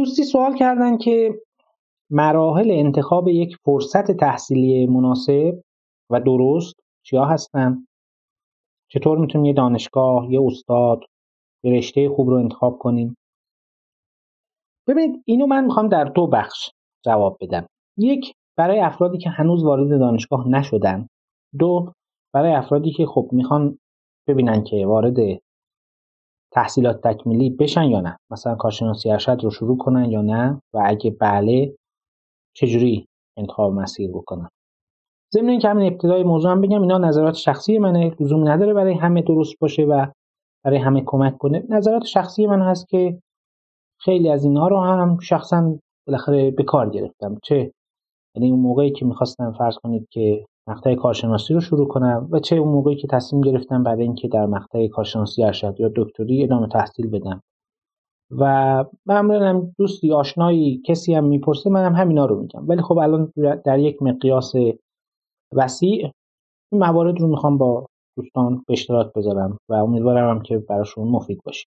دوستی سوال کردن که مراحل انتخاب یک فرصت تحصیلی مناسب و درست چیا هستن؟ چطور می‌تونیم یه دانشگاه یه استاد یه رشته خوب رو انتخاب کنیم؟ ببینید اینو من می‌خوام در دو بخش جواب بدم. یک برای افرادی که هنوز وارد دانشگاه نشدن. دو برای افرادی که خب می‌خوان ببینن که وارد تحصیلات تکمیلی بشن یا نه؟ مثلا کارشناسی ارشد رو شروع کنن یا نه؟ و اگه بله چجوری انتخاب مسیر بکنن؟ ضمن اینکه همین ابتدای موضوع هم بگم اینا نظرات شخصی منه لزوم نداره برای همه درست باشه و برای همه کمک کنه. نظرات شخصی من هست که خیلی از اینها رو هم شخصا بالاخره به کار گرفتم. چه؟ یعنی اون موقعی که می‌خواستم فرض کنید که مقطع کارشناسی رو شروع کنم و چه اون موقعی که تصمیم گرفتم برای اینکه در مقطع کارشناسی ارشد یا دکتری ادامه تحصیل بدم. و معمولا دوستی آشنایی کسی هم می‌پرسه منم هم همینا رو میگم. ولی خب الان در یک مقیاس وسیع این موارد رو می‌خوام با دوستان به اشتراک بذارم و امیدوارم هم که براشون مفید باشه.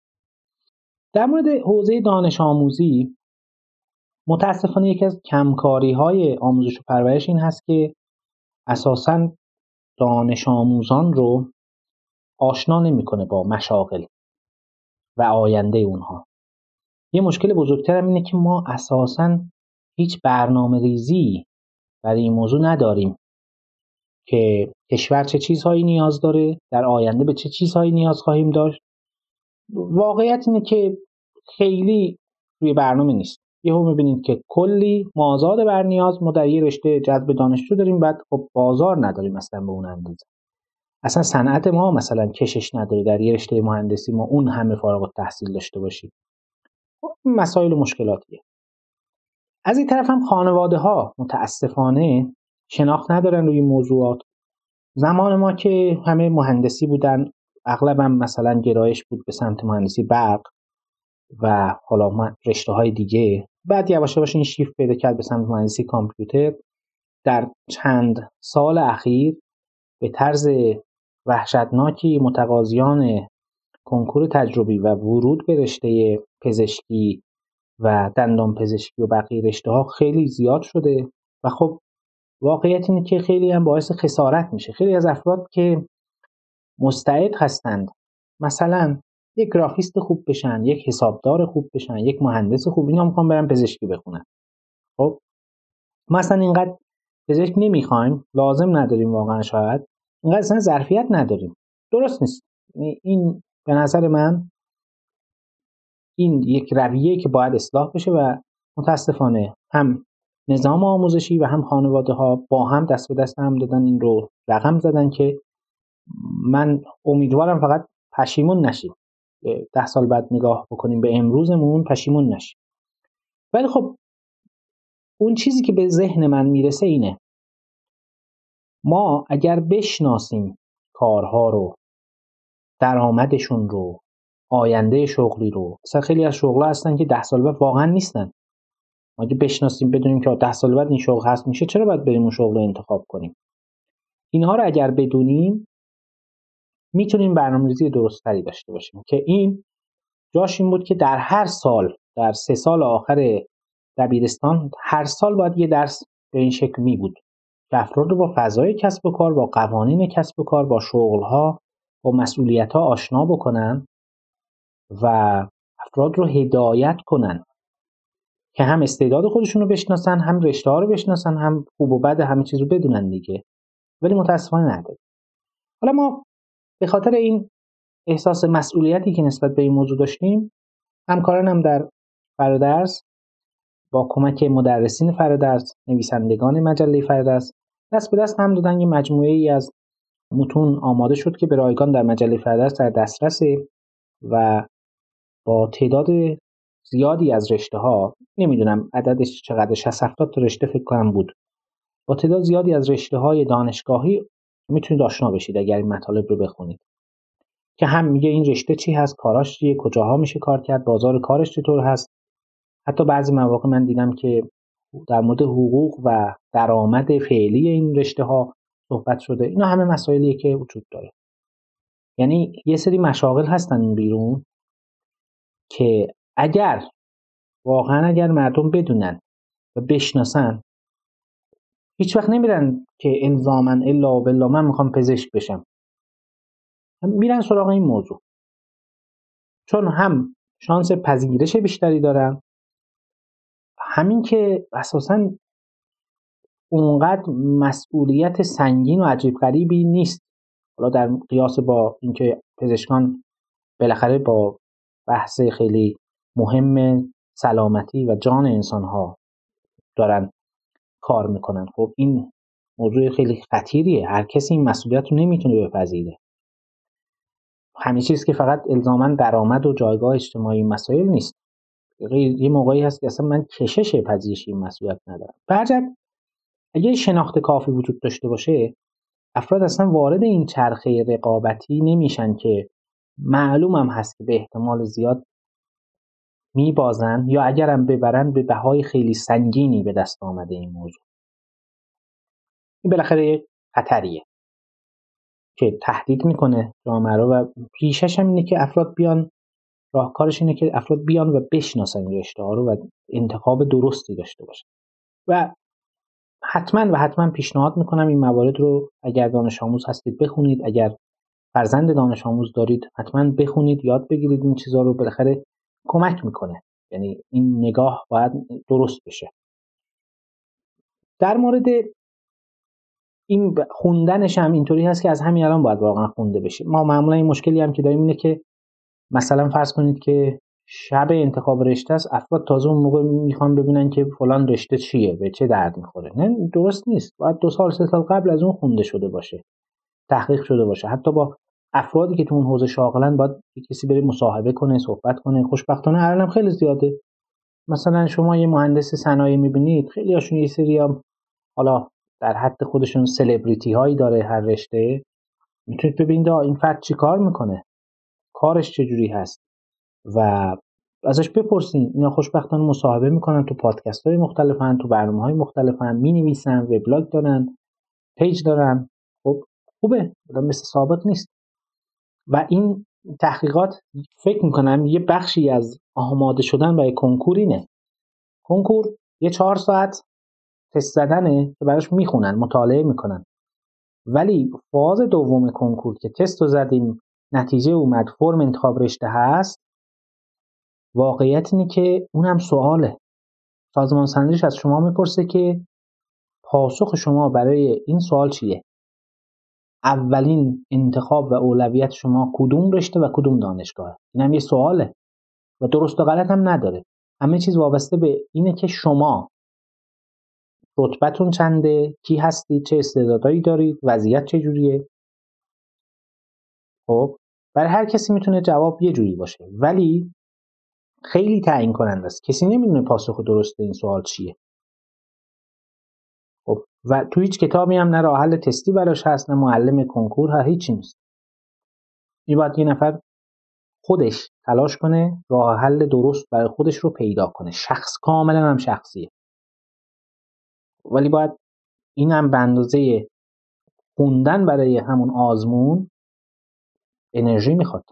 در مورد حوزه دانش آموزی متاسفانه یکی از کمکاری های آموزش و پرورش این هست که اساسا دانش آموزان رو آشنا نمی‌کنه با مشاغل و آینده اونها. یه مشکل بزرگتر اینه که ما اساسا هیچ برنامه ریزی برای این موضوع نداریم که کشور چه چیزهایی نیاز داره در آینده به چه چیزهایی نیاز خواهیم داشت. واقعیت اینه که خیلی روی برنامه نیست. یهو می‌بینید که کلی مازاد بر نیاز ما در یه رشته جذب دانشجو داریم بعد خب بازار نداریم مثلا به اون اندازه. اصلا صنعت ما مثلا کشش نداره در یه رشته مهندسی ما اون همه فارغ تحصیل داشته باشیم. خب مسائل و مشکلاتیه. از این طرف هم خانواده ها متاسفانه شناخت ندارن روی موضوعات. زمان ما که همه مهندسی بودن اغلب مثلا گرایش بود به سمت مهندسی برق. و حالا رشته های دیگه. بعد یواش یواش این شیفت پیدا کرد به سمت مهندسی کامپیوتر. در چند سال اخیر به طرز وحشتناکی متقاضیان کنکور تجربی و ورود به رشته پزشکی و دندان پزشکی و بقیه رشته ها خیلی زیاد شده و خب واقعیت اینه که خیلی هم باعث خسارت میشه. خیلی از افراد که مستعد هستند مثلا یک گرافیست خوب بشن یک حسابدار خوب بشن یک مهندس خوب اینا می‌خوان برن پزشکی بخونن. خب؟ مثلا اینقدر پزشک نمی‌خوایم لازم نداریم واقعا شاید اینقدر اصلا ظرفیت نداریم. درست نیست. این به نظر من این یک رویه که باید اصلاح بشه و متاسفانه هم نظام آموزشی و هم خانواده ها با هم دست به دست هم دادن این رو رقم زدن که من امیدوارم فقط پشیمون نشیم. ده سال بعد نگاه بکنیم به امروزمون پشیمون نشیم. ولی خب اون چیزی که به ذهن من می‌رسه اینه. ما اگر بشناسیم کارها رو درآمدشون رو آینده شغلی رو مثلا خیلی از شغلها هستن که ده سال بعد واقعا نیستن. ما اگه بشناسیم بدونیم که ده سال بعد این شغل هست میشه چرا باید بریم اون شغل رو انتخاب کنیم؟ اینها رو اگر بدونیم می‌تونیم برنامه‌ریزی درستتری داشته باشیم. که این جاش این بود که در هر سال در سه سال آخر دبیرستان هر سال باید یه درس به این شکل می بود که افراد رو با فضای کسب و کار با قوانین کسب و کار با شغلها با مسئولیت ها آشنا بکنن و افراد رو هدایت کنن. که هم استعداد خودشون رو بشناسن هم رشته ها رو بشناسن هم خوب و بد همه چیز رو بدونن دیگه. ولی متاسفانه نداره حالا ما به خاطر این احساس مسئولیتی که نسبت به این موضوع داشتیم همکارانم در فرادرس با کمک مدرسین فرادرس نویسندگان مجله فرادرس دست به دست هم دادن. یه مجموعه ای از متون آماده شد که به رایگان در مجله فرادرس در دسترسه و با تعداد زیادی از رشته ها نمی‌دونم عددش چقدر 60 70 تا رشته فکر کنم بود. با تعداد زیادی از رشته های دانشگاهی می‌تونید آشنا بشید اگر این مطالب رو بخونید. که هم میگه این رشته چی هست کاراش چیه کجاها میشه کار کرد بازار کارش چطور هست. حتی بعضی مواقع من دیدم که در مورد حقوق و درآمد فعلی این رشته ها صحبت شده. اینا همه مسائلیه که وجود داره. یعنی یه سری مشاغل هستن این بیرون که اگر واقعا اگر مردم بدونن و بشناسن هیچ وقت نمیرن که الزامن الا بلا من می‌خوام پزشک بشم. میرن سراغ این موضوع. چون هم شانس پذیرش بیشتری دارن. همین که اساسا اونقدر مسئولیت سنگین و عجیب غریبی نیست. حالا در قیاس با اینکه پزشکان بالاخره با بحث خیلی مهم سلامتی و جان انسان ها دارن کار می‌کنن. خب این موضوع خیلی خطیریه. هر کسی این مسئولیت رو نمی‌تونه بپذیره. همه چیز که فقط الزاما درآمد و جایگاه اجتماعی مسائل نیست. یه موقعی هست که اصلا من کشش پذیرش این مسئولیت ندارم. برجت اگه شناخت کافی وجود داشته باشه افراد اصلا وارد این چرخه رقابتی نمیشن که معلوم هم هست که به احتمال زیاد میبازن یا اگرم ببرن به بهای خیلی سنگینی به دست آمده این موضوع. این بالاخره خطریه که تهدید می‌کنه جامعه رو و ریشش هم اینه که افراد بیان راهکارش اینه که افراد بیان و بشناسن رشته ها رو و انتخاب درستی داشته باشن. و حتما و حتما پیشنهاد می‌کنم این موارد رو اگر دانش آموز هستید بخونید اگر فرزند دانش آموز دارید حتما بخونید یاد بگیرید این چیزها رو. بالاخره کمک می‌کنه. یعنی این نگاه باید درست بشه. در مورد این خوندنش هم اینطوری هست که از همین الان باید واقعا خونده بشه ما معمولا این مشکلی هم که داریم اینه که مثلا فرض کنید که شب انتخاب رشته است افراد تازه اون موقع می‌خوان ببینن که فلان رشته چیه به چه درد می‌خوره. نه درست نیست. باید دو سال سه سال قبل از اون خونده شده باشه تحقیق شده باشه. حتی با افرادی که تو اون حوزه شاغلن باید کسی بره مصاحبه کنه صحبت کنه. خوشبختانه الانم خیلی زیاده. مثلا شما یه مهندس صنایع می‌بینید خیلی هاشون یه سری هم حالا در حد خودشون سلبریتی هایی داره هر رشته. می‌تونید ببینید این فرد چی کار می‌کنه؟ کارش چجوری هست؟ و ازش بپرسین. اینا خوشبختانه مصاحبه می‌کنن تو پادکست های مختلفن تو برنامه های مختلفن می نویسن وبلاگ دارن پیج دارن. خب خوبه. مثل سابق نیست. و این تحقیقات فکر می‌کنم یه بخشی از آماده شدن برای کنکور اینه. کنکور یه چهار ساعت تست زدنه که براش می‌خونن مطالعه می‌کنن. ولی فاز دوم کنکور که تست رو زدیم نتیجه اومد فرم انتخاب رشته هست واقعیت اینه که اونم سواله. سازمان سنجش از شما می‌پرسه که پاسخ شما برای این سوال چیه؟ اولین انتخاب و اولویت شما کدوم رشته و کدوم دانشگاه؟ این هم یه سواله و درست و غلط هم نداره. همه چیز وابسته به اینه که شما رتبتون چنده کی هستید چه استعدادایی دارید وضعیت چجوریه؟ خب برای هر کسی می‌تونه جواب یه جوری باشه. ولی خیلی تعیین کننده است. کسی نمی‌دونه پاسخ درست این سوال چیه. و تو هیچ کتابی هم نه راه حل تستی براش هست نه معلم کنکور ها هیچی نیست. این باید یه نفر خودش تلاش کنه راه حل درست برای خودش رو پیدا کنه. شخص کاملا هم شخصیه. ولی باید این هم به اندازه خوندن برای همون آزمون انرژی می‌خواد.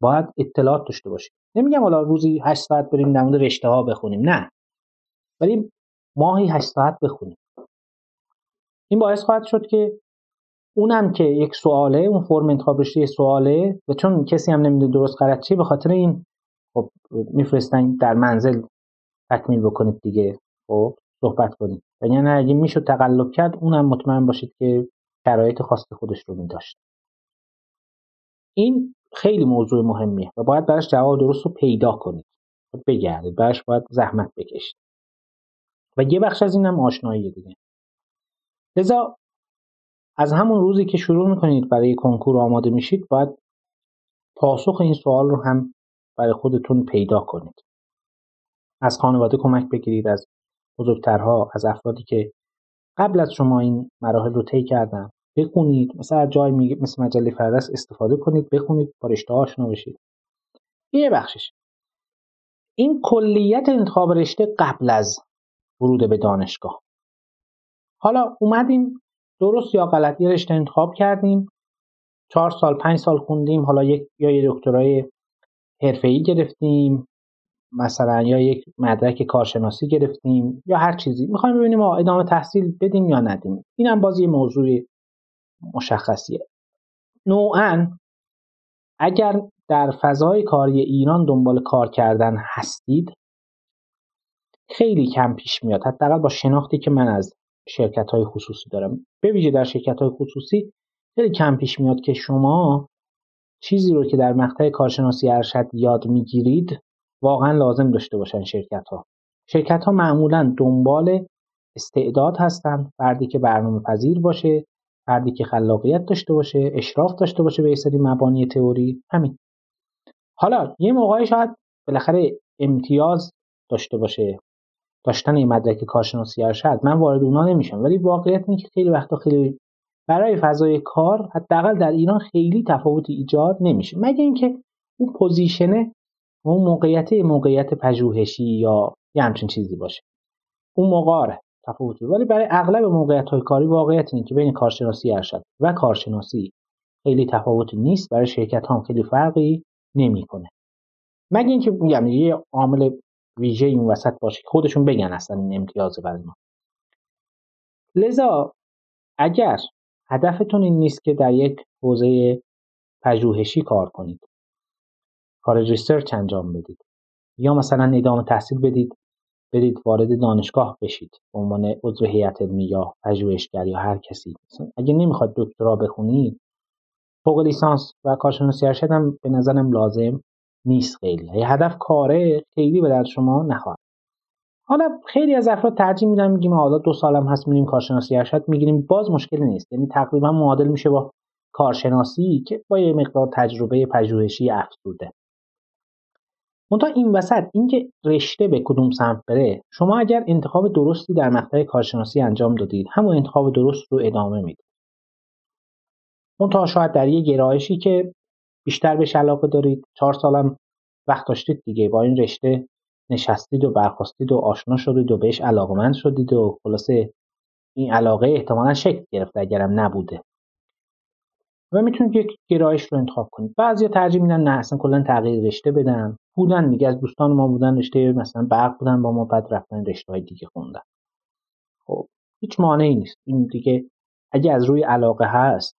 باید اطلاعات داشته باشیم نمیگم حالا روزی 8 ساعت بریم در مورد رشته ها بخونیم نه. ولی ماهی 8 ساعت بخونیم. این باعث خواهد شد که اونم که یک سواله اون فرم انتخاب رشته سواله و چون کسی هم نمیده درست غلط چی به خاطر این خب میفرستن در منزل تکمیل بکنید دیگه. خب صحبت کنید. و یعنی اگه می‌شد تقلب کرد اونم مطمئن باشید که شرایط خاص خودش رو میداشت. این خیلی موضوع مهمیه و باید براش جواب درست رو پیدا کنید. بگردید براش باید زحمت بکشید. و یه بخش از اینم آشنایی دیگه. لذا از همون روزی که شروع می‌کنید برای کنکور آماده میشید باید پاسخ این سوال رو هم برای خودتون پیدا کنید. از خانواده کمک بگیرید از بزرگترها از افرادی که قبل از شما این مراحل رو طی کردن بخونید. مثلا جای میگه مثل مجله فردست استفاده کنید بخونید با رشته آشنا بشید. یه بخشش. این کلیت انتخاب رشته قبل از ورود به دانشگاه. حالا اومدیم درست یا غلط یه رشته انتخاب کردیم. چهار سال پنج سال خوندیم. حالا یک یا یه دکترای حرفه‌ای گرفتیم. مثلا یا یک مدرک کارشناسی گرفتیم یا هر چیزی. می‌خوایم ببینیم ما ادامه تحصیل بدیم یا ندیم. اینم باز یه موضوع مشخصیه. نوعا اگر در فضای کاری ایران دنبال کار کردن هستید خیلی کم پیش میاد. حداقل با شناختی که من از شرکت های خصوصی دارم. به ویژه در شرکت های خصوصی خیلی کم پیش میاد که شما چیزی رو که در مقطع کارشناسی ارشد یاد می‌گیرید واقعا لازم داشته باشن شرکت ها شرکت ها معمولا دنبال استعداد هستن فردی که برنامه پذیر باشه فردی که خلاقیت داشته باشه اشراف داشته باشه به سری مبانی تئوری. همین. حالا یه موقعی شاید بالاخره امتیاز داشته باشه. داشتن این مدرک کارشناسی ارشد من وارد اونا نمیشم. ولی واقعیت اینه که خیلی وقتا خیلی برای فضای کار حداقل در ایران خیلی تفاوتی ایجاد نمیشه. مگه اینکه اون پوزیشنه اون موقعیت موقعیت پژوهشی یا یه همچین چیزی باشه. اون موقع تفاوتی ولی برای اغلب موقعیت های کاری واقعیت اینه که بین کارشناسی ارشد و کارشناسی خیلی تفاوتی نیست. برای شرکت هم خیلی فرقی نمی‌کنه. مگه اینکه میگم یه عامل ویژه این وسط باشه که خودشون بگن اصلا این امتیاز برای ما. لذا اگر هدفتون این نیست که در یک حوزه پژوهشی کار کنید کار ریسرچ انجام بدید یا مثلا ادامه تحصیل بدید برید وارد دانشگاه بشید به عنوان عضو هیئت علمی یا پژوهشگر یا هر کسی. اگه نمی‌خواد دکترا بخونید فوق لیسانس و کارشناسی ارشد هم به نظرم لازم نیست خیلی. یه هدف کاره خیلی به درد شما نخواهد. حالا خیلی از افراد ترجیح میدن میگیم حالا دو سالم هست میریم کارشناسی ارشد می‌گیریم. باز مشکلی نیست. یعنی تقریبا معادل میشه با کارشناسی که با یه مقدار تجربه پژوهشی افزوده. منتها این وسط اینکه رشته به کدوم سمت بره شما اگر انتخاب درستی در مقطع کارشناسی انجام دادید همون انتخاب درست رو ادامه می‌دید. منتها شاید در یه گرایشی که بیشتر بهش علاقه دارید. چهار سالم وقت داشتید دیگه. با این رشته نشستید و برخواستید و آشنا شدید و بهش علاقمند شدید و خلاصه این علاقه احتمالا شکل گرفته اگرم نبوده. و می‌تونید یک گرایش رو انتخاب کنید. بعضی ترجیح میدن نه اصلا کلا تغییر رشته بدن. بودن دیگه از دوستان ما بودن رشته مثلا برق بودن با ما بعد رفتن رشته های دیگه خوندن. خب هیچ مانعی نیست. این دیگه اگه از روی علاقه هست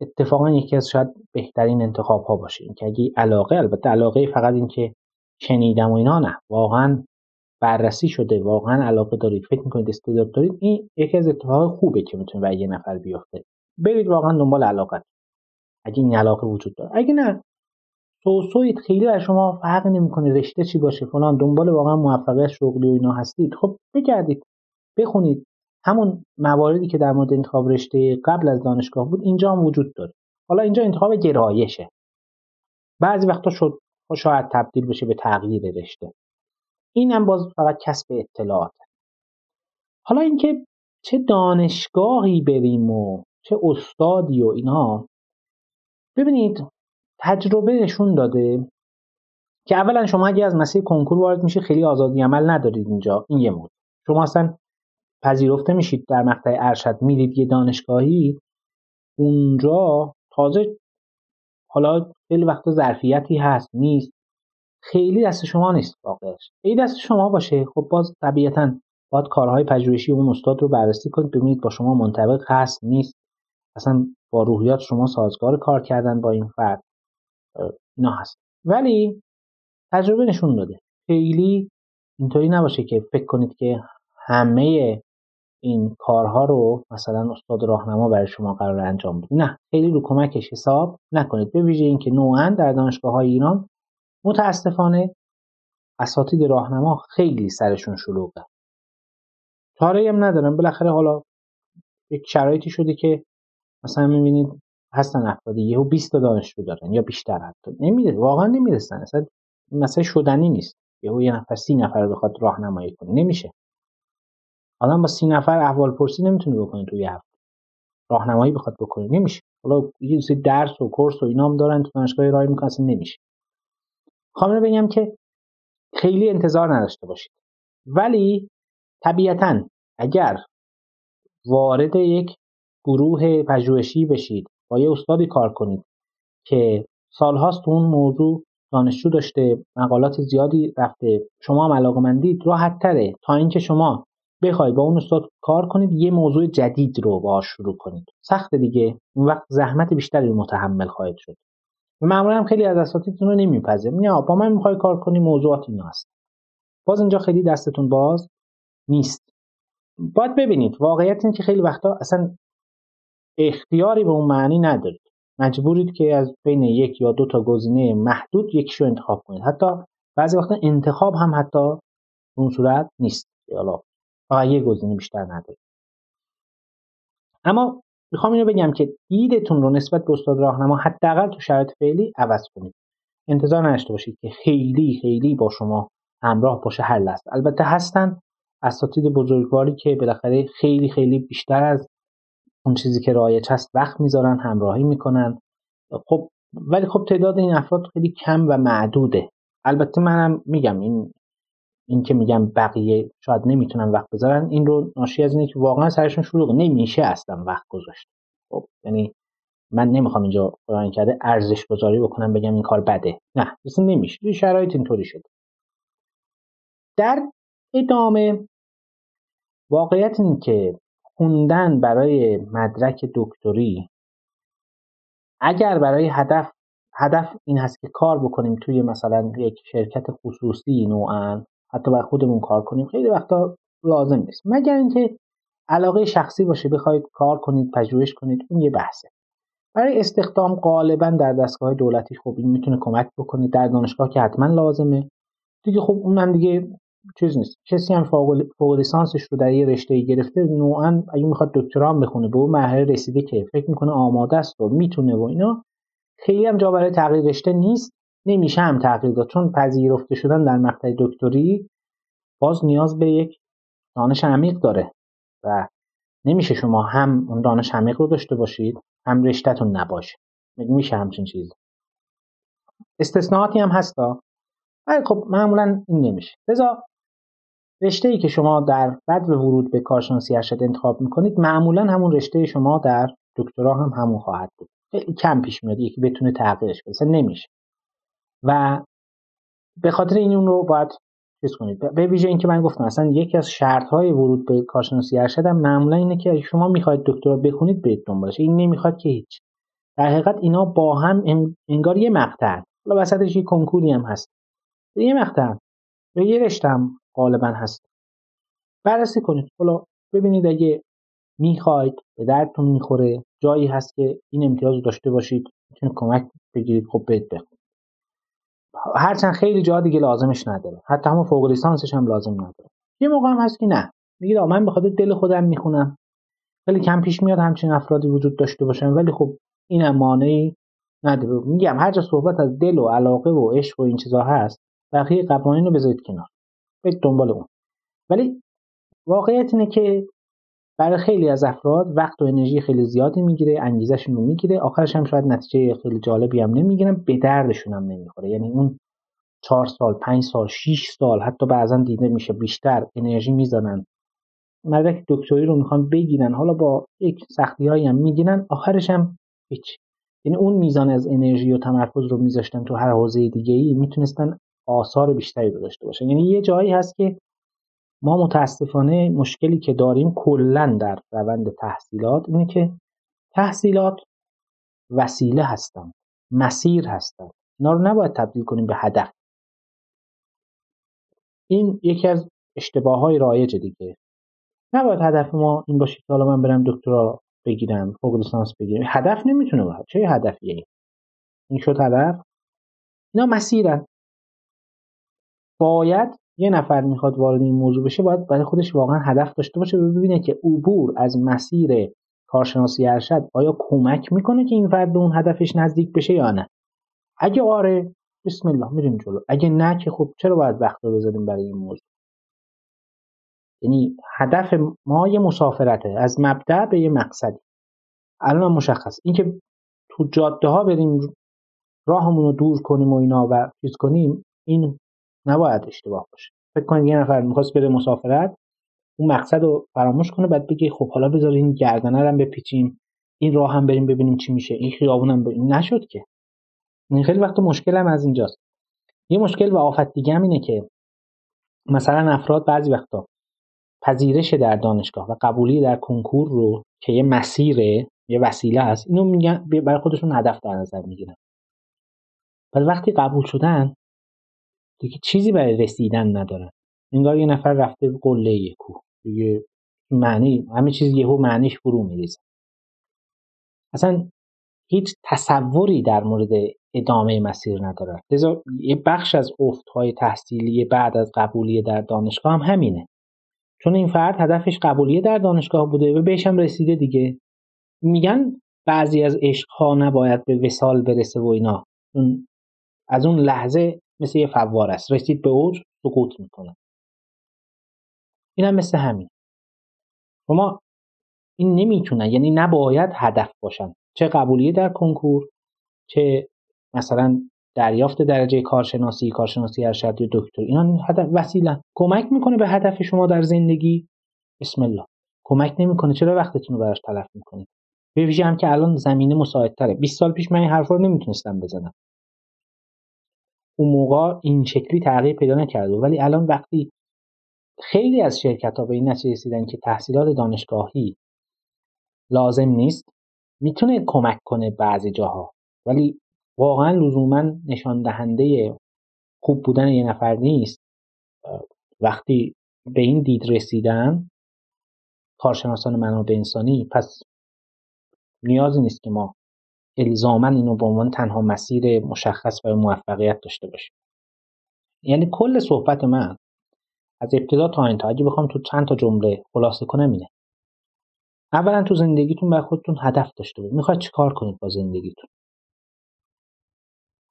اتفاقا یکی از شاید بهترین انتخاب ها باشه. اینکه اگه علاقه البته علاقه فقط اینکه شنیدم و اینا نه. واقعا بررسی شده واقعا علاقه دارید. فکر می‌کنید استعداد دارید. این یکی از اتفاق خوبه که می‌تونه برای یه نفر بیفته. برید واقعا دنبال علاقت. اگه این علاقه وجود داره. اگه نه سوسوید خیلی از شما فرق نمی‌کنه رشته چی باشه. فلان دنبال واقعا موفقیت شغلی و اینا هستید. خب بگردید. بخونید. همون مواردی که در مورد انتخاب رشته قبل از دانشگاه بود اینجا هم وجود داره. حالا اینجا انتخاب گرایشه. بعضی وقتا شد شاید تبدیل بشه به تغییر رشته. این هم باز فقط کسب اطلاعات. حالا اینکه چه دانشگاهی بریم و چه استادی و اینا ببینید تجربه نشون داده که اولا شما اگه از مسیر کنکور وارد میشه خیلی آزادی عمل ندارید اینجا این یه مورد. شما اصلا پذیرفته میشید در مقطع ارشد میرید یه دانشگاهی اونجا تازه حالا خیلی وقتا ظرفیتی هست نیست. خیلی دست شما نیست واقعش. ای دست شما باشه. خب باز طبیعتا باید کارهای پژوهشی اون استاد رو بررسی کنید ببینید با شما منطبق هست نیست. اصلا با روحیات شما سازگار کار کردن با این فرد اینا هست. ولی تجربه نشون داده. خیلی اینطوری نباشه که فکر کنید که همه این کارها رو مثلا استاد راهنما برای شما قرار انجام بده. نه خیلی رو کمکش حساب نکنید. به ویژه اینکه نوعا در دانشگاه های ایران متاسفانه اساتید راهنما خیلی سرشون شلوغه. چاره هم ندارم بالاخره حالا یک شرایطی شده که مثلا می‌بینید هستن افرادی یهو 20 تا دانشجو دارن یا بیشتر حتی. نمیده واقعا نمی‌رسن. اصلا مثلا شدنی نیست. یهو یه نفر سی نفر بخواد راهنمایی کنه. نمیشه. آدم با سی نفر احوال پرسی نمی‌تونه بکنه توی هفته. راهنمایی بخواد بکنه. نمیشه. حالا یه سری درس و کورس و اینا هم دارن تو دانشگاه رای می‌کنن نمیشه. خواهم بگم که خیلی انتظار نداشته باشید. ولی طبیعتا اگر وارد یک گروه پژوهشی بشید با یه استادی کار کنید که سالهاست اون موضوع دانشجو داشته مقالات زیادی رفته شما هم علاقمندید راحت تره. تا اینکه شما بخوای با اون استاد کار کنید یه موضوع جدید رو باهاش شروع کنید. سخت دیگه. اون وقت زحمت بیشتری متحمل خواهید شد. معمولا هم خیلی از اساتیدتون رو نمیپذه نه با من می‌خوای کار کنی موضوعات اینا هست. باز اینجا خیلی دستتون باز نیست. باید ببینید واقعیت این که خیلی وقتا اصلا اختیاری به اون معنی ندارید. مجبورید که از بین یک یا دو تا گزینه محدود یکیشو انتخاب کنید. حتی بعضی وقتا انتخاب هم حتی اون صورت نیست. حالا فقط یه گزینه بیشتر ندارید اما می‌خوام اینو بگم که دیدتون رو نسبت به استاد راهنما حداقل تو شرایط فعلی عوض کنید. انتظار نداشته باشید که خیلی خیلی با شما همراه باشه هر لحظه. البته هستن اساتید بزرگواری که بالاخره خیلی خیلی بیشتر از اون چیزی که رایج هست وقت می‌ذارن همراهی می‌کنن. خب ولی خب تعداد این افراد خیلی کم و معدوده. البته منم میگم این این که میگم بقیه شاید نمی‌تونن وقت بذارن این رو ناشی از اینه که واقعا سرشون شروع نمیشه اصلا وقت گذاشت. خب یعنی من نمی‌خوام اینجا قرآن کرده ارزش گذاری بکنم بگم این کار بده. نه اصلا نمیشه. شرایط اینطوری شده در ادامه واقعیت این که خوندن برای مدرک دکتری اگر برای هدف هدف این هست که کار بکنیم توی مثلا یک شرکت خصوصی نوعا حتی بر خودمون کار کنیم. خیلی وقتا لازم نیست. مگر اینکه علاقه شخصی باشه بخواید کار کنید پژوهش کنید اون یه بحثه. برای استخدام غالبا در دستگاه دولتی خب این می‌تونه کمک بکنه. در دانشگاه که حتما لازمه. دیگه خب اونم دیگه چیز نیست. کسی هم فوق لیسانسش رو در یه رشته گرفته نوعا اگه می‌خواد دکترا هم بخونه به اون مرحله رسیده که فکر می‌کنه آماده است و می‌تونه و اینا خیلی هم جا برای تغییر رشته نیست. نمیشه هم تغییر داد. چون پذیرفته شدن در مقطع دکتری باز نیاز به یک دانش عمیق داره و نمیشه شما هم اون دانش عمیق رو داشته باشید هم رشتهتون نباشه. میشه همچین چیز استثناءاتی هم هستا. ولی خب معمولا این نمیشه. لذا رشته ای که شما در بعد ورود به کارشناسی ارشد انتخاب می‌کنید معمولا همون رشته شما در دکترا هم همون خواهد بود. خیلی کم پیش میاد یکی بتونه تغییرش بده نمیشه. و به خاطر این اون رو باید چیز کنید. به ویژه اینکه من گفتم اصلا یکی از شرط های ورود به کارشناسی ارشد هم معمولا اینه که شما می‌خواید دکترا بخونید برید دنبالش. این نمی‌خواد که هیچ. در حقیقت اینا با هم انگار یه مقطع. حالا وسطش یه کنکوری هم هست. یه مقطع. یه رشته هم غالبا هست. بررسی کنید. حالا ببینید اگه می‌خواید به دردتون می‌خوره جایی هست که این امتیاز رو داشته باشید می‌تونید کمک بگیرید خب بهت بخونید هرچند خیلی جا دیگه لازمش نداره. حتی همون فوق لیسانسش هم لازم نداره. یه موقع هم هست که نه. میگید من به دل خودم می‌خونم. خیلی کم پیش میاد همچین افرادی وجود داشته باشن ولی خب این مانعی نداره. میگم هر جا صحبت از دل و علاقه و عشق و این چیزا هست بقیه قوانین رو بذارید کنار. برید دنبال اون. ولی واقعیت اینه که برای خیلی از افراد وقت و انرژی خیلی زیادی می‌گیره انگیزشون رو می‌گیره. آخرش هم شاید نتیجه خیلی جالبی هم نمی‌گیرن به دردشون هم نمی‌خوره. یعنی اون چهار سال پنج سال شیش سال حتی بعضا دیده میشه بیشتر انرژی می‌زنن. مدرک دکتری رو می‌خوان بگیرن حالا با یک سختی هایی هم می‌گیرن آخرش هم هیچ. یعنی اون میزان از انرژی و تمرکز رو میذاشتن تو هر حوزه دیگه ای می‌تونستن آثار بیشتری داشته باشن. یعنی یه جایی هست که ما متاسفانه مشکلی که داریم کلا در روند تحصیلات اینه که تحصیلات وسیله هستند مسیر هستند. اینا رو نباید تبدیل کنیم به هدف. این یکی از اشتباه های رایج دیگه. نباید هدف ما این باشه که حالا من برم دکترا بگیرم فوق لیسانس بگیرم. هدف نمی‌تونه باشه. چه هدفیه این شد هدف؟ اینا مسیرن. باید یه نفر می‌خواد وارد این موضوع بشه باید برای خودش واقعا هدف داشته باشه ببینه که عبور از مسیر کارشناسی ارشد آیا کمک می‌کنه که این فرد به اون هدفش نزدیک بشه یا نه. اگه آره بسم الله میریم جلو. اگه نه که خب چرا باید وقت رو بذاریم برای این موضوع؟ یعنی هدف ما یه مسافرته از مبدع به یه مقصدی. الان مشخص. اینکه تو جاده ها بریم راهمون رو دور کنیم و اینا و چیز کنیم این نباید اشتباه باشه. فکر کنید یه نفر می‌خواست بره مسافرت اون مقصد رو فراموش کنه بعد بگه خب حالا بذار این گردنه رو بپیچیم این راه هم بریم ببینیم چی میشه این خیابون هم بریم. نشد که. این خیلی وقت مشکل هم از اینجاست. یه مشکل و آفت دیگه هم اینه که مثلا افراد بعضی وقتا پذیرش در دانشگاه و قبولی در کنکور رو که یه مسیره یه وسیله است اینو میگن برای خودشون هدف در نظر می‌گیرن. ولی وقتی قبول شدن دیگه چیزی برای رسیدن ندارن. انگار یه نفر رفته قله یه کوه. دیگه معنی همه چیز یهو معنیش فرو میریزه. اصلا هیچ تصوری در مورد ادامه مسیر نداره. لذا یه بخش از های تحصیلی بعد از قبولی در دانشگاه هم همینه. چون این فرد هدفش قبولی در دانشگاه بوده و بهش هم رسیده دیگه. میگن بعضی از عشقها نباید به وسال برسه و اینا. از اون لحظه مثل یه فوار است. رسید به اوج سقوط می‌کنه. این هم مثل همین. شما این نمی‌تونن یعنی نباید هدف باشن. چه قبولیه در کنکور چه مثلا دریافت درجه کارشناسی کارشناسی ارشد یا دکتر. اینا هدف وسیله کمک می‌کنه به هدف شما در زندگی. بسم الله. کمک نمی‌کنه. چرا وقتتون رو براش تلف می‌کنید؟ به هم که الان زمینه مساعدتره. 20 سال پیش من این حرفا رو نمی‌تونستم بزنم. اون موقع این شکلی تغییر پیدا نکرده ولی الان وقتی خیلی از شرکت ها به این نتیجه رسیدن که تحصیلات دانشگاهی لازم نیست می‌تونه کمک کنه بعضی جاها. ولی واقعا لزوما نشان دهنده خوب بودن یه نفر نیست. وقتی به این دید رسیدن کارشناسان منابع انسانی پس نیازی نیست که ما الزاما اینو به عنوان تنها مسیر مشخص برای موفقیت داشته باشیم. یعنی کل صحبت من از ابتدا تا این تا اگه بخوام تو چند تا جمله خلاصه کنم اینه. اولا تو زندگیتون بر خودتون هدف داشته باشید می‌خواید چیکار کنید با زندگیتون؟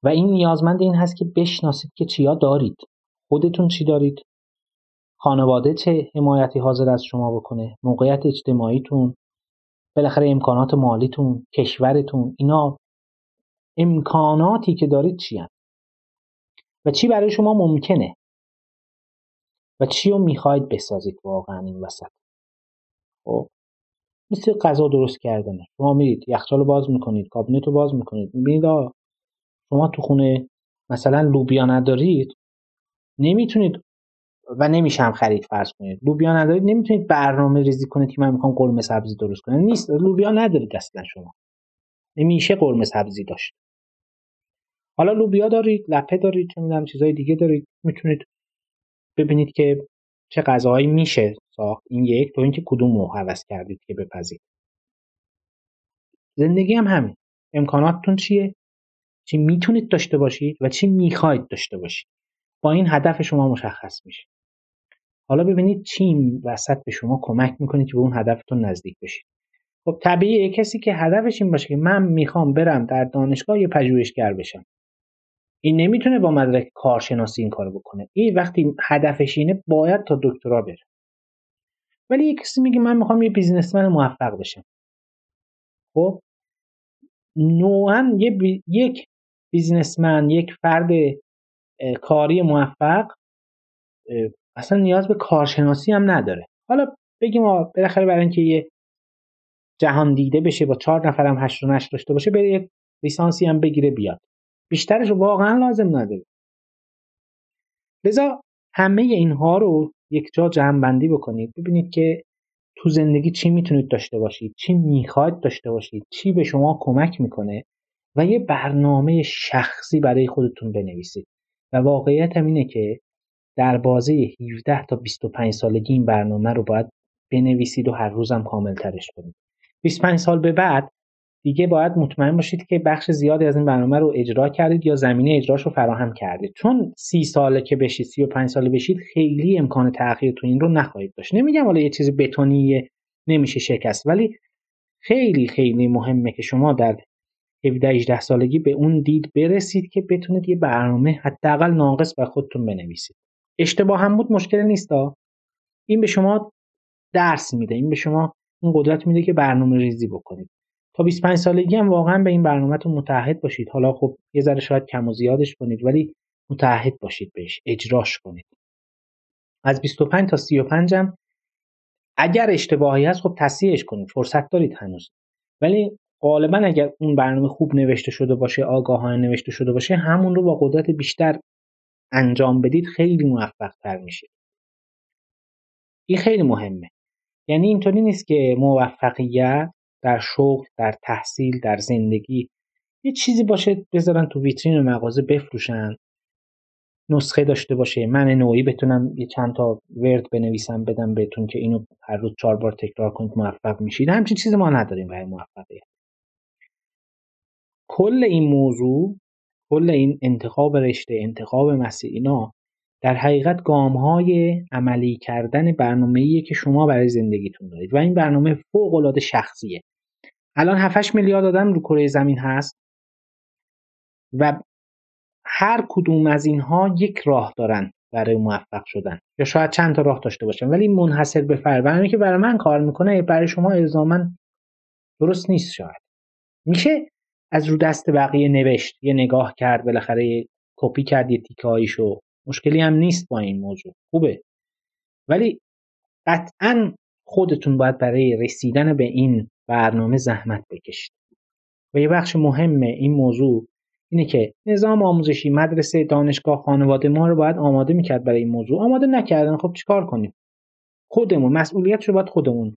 و این نیازمند این هست که بشناسید که چیا دارید. خودتون چی دارید؟ خانواده چه حمایتی حاضر از شما بکنه؟ موقعیت اجتماعیتون؟ بالاخره امکانات مالیتون کشورتون اینا امکاناتی که دارید چی و چی برای شما ممکنه؟ و چی رو می‌خواید بسازید واقعا این وسط؟ خب مثل غذا درست کردنه. شما میرید یخچال رو باز می‌کنید کابینت رو باز می‌کنید. می‌بینید شما تو خونه مثلا لوبیا ندارید نمی‌تونید و نمیشه هم خرید فرض کنید. لوبیا ندارید نمی‌تونید برنامه ریزی کنید که من می‌خوام قرمه سبزی درست کنم. نیست. لوبیا ندارید اصلا شما. نمیشه قرمه سبزی داشت. حالا لوبیا دارید لپه دارید چه می‌دونم چیزای دیگه دارید. می‌تونید ببینید که چه غذاهایی میشه ساخت. این یک. تو اینکه کدوم رو حوض کردید که بپذید زندگی هم همین. امکاناتتون چیه؟ چی می‌تونید داشته باشید و چی می‌خواید داشته باشید. با این هدف شما مشخص میشه. حالا ببینید چی وسط به شما کمک می‌کنه که به اون هدفتون نزدیک بشید. خب طبیعیه کسی که هدفش این باشه که من می‌خوام برم در دانشگاه یه پژوهشگر بشم. این نمی‌تونه با مدرک کارشناسی این کارو بکنه. این وقتی هدفش اینه باید تا دکترا بره. ولی یک کسی میگه من می‌خوام یه بیزنسمن موفق بشم. خب نوعا یه یک بیزنسمن یک فرد کاری موفق اصلا نیاز به کارشناسی هم نداره. حالا بگیم بالاخره برای اینکه یه جهان دیده بشه با چهار نفرم هشت و نشت داشته باشه بره یک لیسانسی هم بگیره بیاد. بیشترش واقعا لازم نداره. لذا همه اینها رو یک جا جمع بندی بکنید. ببینید که تو زندگی چی می‌تونید داشته باشید چی می‌خواید داشته باشید چی به شما کمک می‌کنه و یه برنامه شخصی برای خودتون بنویسید. و واقعیت هم اینه که در بازه 17 تا 25 سالگی این برنامه رو باید بنویسید و هر روزم کامل ترش کنید 25 سال به بعد دیگه باید مطمئن باشید که بخش زیادی از این برنامه رو اجرا کردید یا زمینه اجراش رو فراهم کردید. چون سی ساله که بشید سی و پنج ساله بشید خیلی امکان تغییر تو این رو نخواهید داشت. نمیگم حالا یه چیز بتونی نمیشه شکست ولی خیلی خیلی مهمه که شما در 17 18 سالگی به اون دید برسید که بتونید یه برنامه حداقل ناقص بر خودتون بنویسید. اشتباه هم بود مشکل نیست این به شما درس میده این به شما این قدرت میده که برنامه ریزی بکنید. تا 25 سالگی هم واقعا به این برنامهتون متحد باشید. حالا خب یه ذره شاید کم و زیادش کنید ولی متحد باشید بهش اجراش کنید. از 25 تا 35 هم اگر اشتباهی هست خب تصحیحش کنید. فرصت دارید هنوز. ولی غالبا اگر اون برنامه خوب نوشته شده باشه آگاهانه نوشته شده باشه همون رو با قدرت بیشتر انجام بدید خیلی موفق تر میشید این خیلی مهمه. یعنی اینطوری نیست که موفقیت در شغل در تحصیل در زندگی یه چیزی باشه بذارن تو ویترین و مغازه بفروشن نسخه داشته باشه من نوعی بتونم یه چند تا ورد بنویسم بدم بهتون که اینو هر روز چهار بار تکرار کنید موفق میشید. همچین چیزی ما نداریم برای موفقیت. کل این موضوع کل این انتخاب رشته انتخاب مسیر اینا در حقیقت های عملی کردن برنامه‌ایه که شما برای زندگیتون دارید و این برنامه فوق شخصیه. الان 7 میلیارد آدم رو کره زمین هست و هر کدوم از اینها یک راه دارن برای موفق شدن یا شاید چند تا راه داشته باشن ولی منحصر به فرد. برنامه که برای من کار می‌کنه برای شما الزاما درست نیست شاید. میشه از رو دست بقیه نوشت یه نگاه کرد بالاخره کپی کرد یه تیکه هایشو مشکلی هم نیست با این موضوع. خوبه. ولی قطعا خودتون باید برای رسیدن به این برنامه زحمت بکشید. و یه بخش مهم این موضوع اینه که نظام آموزشی مدرسه دانشگاه خانواده ما رو باید آماده می‌کرد برای این موضوع. آماده نکردن خب چیکار کنیم؟ خودمون مسئولیت رو باید خودمون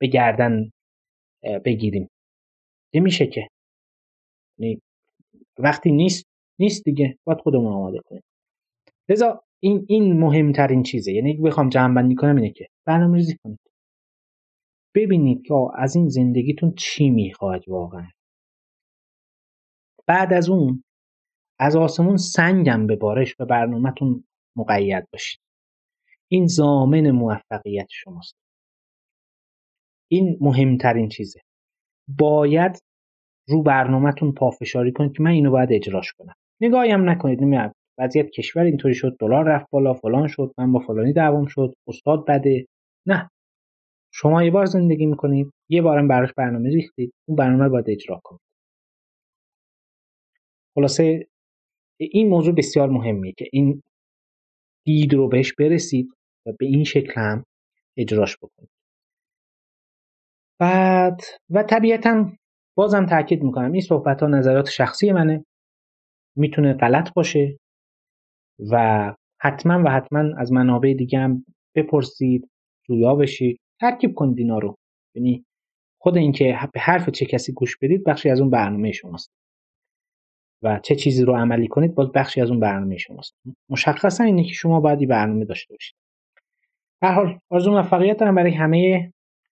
به گردن بگیریم. نمیشه که. وقتی نیست نیست دیگه. باید خودمون آماده کنیم. لذا این این مهمترین چیزه. یعنی بخوام جمع بندی کنم اینه که برنامه ریزی کنید. ببینید که از این زندگیتون چی می‌خواهد واقعا. بعد از اون از آسمون سنگم به بارش و برنامهتون مقید باشید. این زامن موفقیت شماست. این مهمترین چیزه. باید رو برنامهتون پافشاری کنید که من اینو باید اجراش کنم. نگاهی هم نکنید نمیاد وضعیت کشور اینطوری شد دلار رفت بالا فلان شد من با فلانی دعوام شد استاد بده. نه. شما یه بار زندگی می‌کنید یه بارم براش برنامه ریختید اون برنامه باید اجرا کنید. خلاصه این موضوع بسیار مهمیه که این دید رو بهش برسید و به این شکل هم اجراش بکنید. بعد و طبیعتا بازم تاکید می‌کنم. این صحبت ها نظرات شخصی منه. می‌تونه غلط باشه و حتما و حتما از منابع دیگه هم بپرسید جویا بشید. ترکیب کنید اینا رو. یعنی خود اینکه به حرف چه کسی گوش بدید بخشی از اون برنامه شماست. و چه چیزی رو عملی کنید باز بخشی از اون برنامه شماست. مشخصا اینه که شما باید برنامه داشته باشید. هر حال آرزو موفقیت دارم برای همه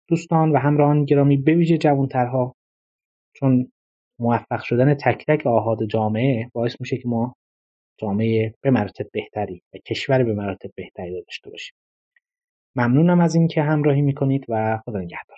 دوستان و همراهان گرامی بویژه جوانترها. چون موفق شدن تک تک آهاد جامعه باعث میشه که ما جامعه به مراتب بهتری و کشور به مراتب بهتری داشته باشیم. ممنونم از اینکه همراهی می‌کنید و خدا نگهدار.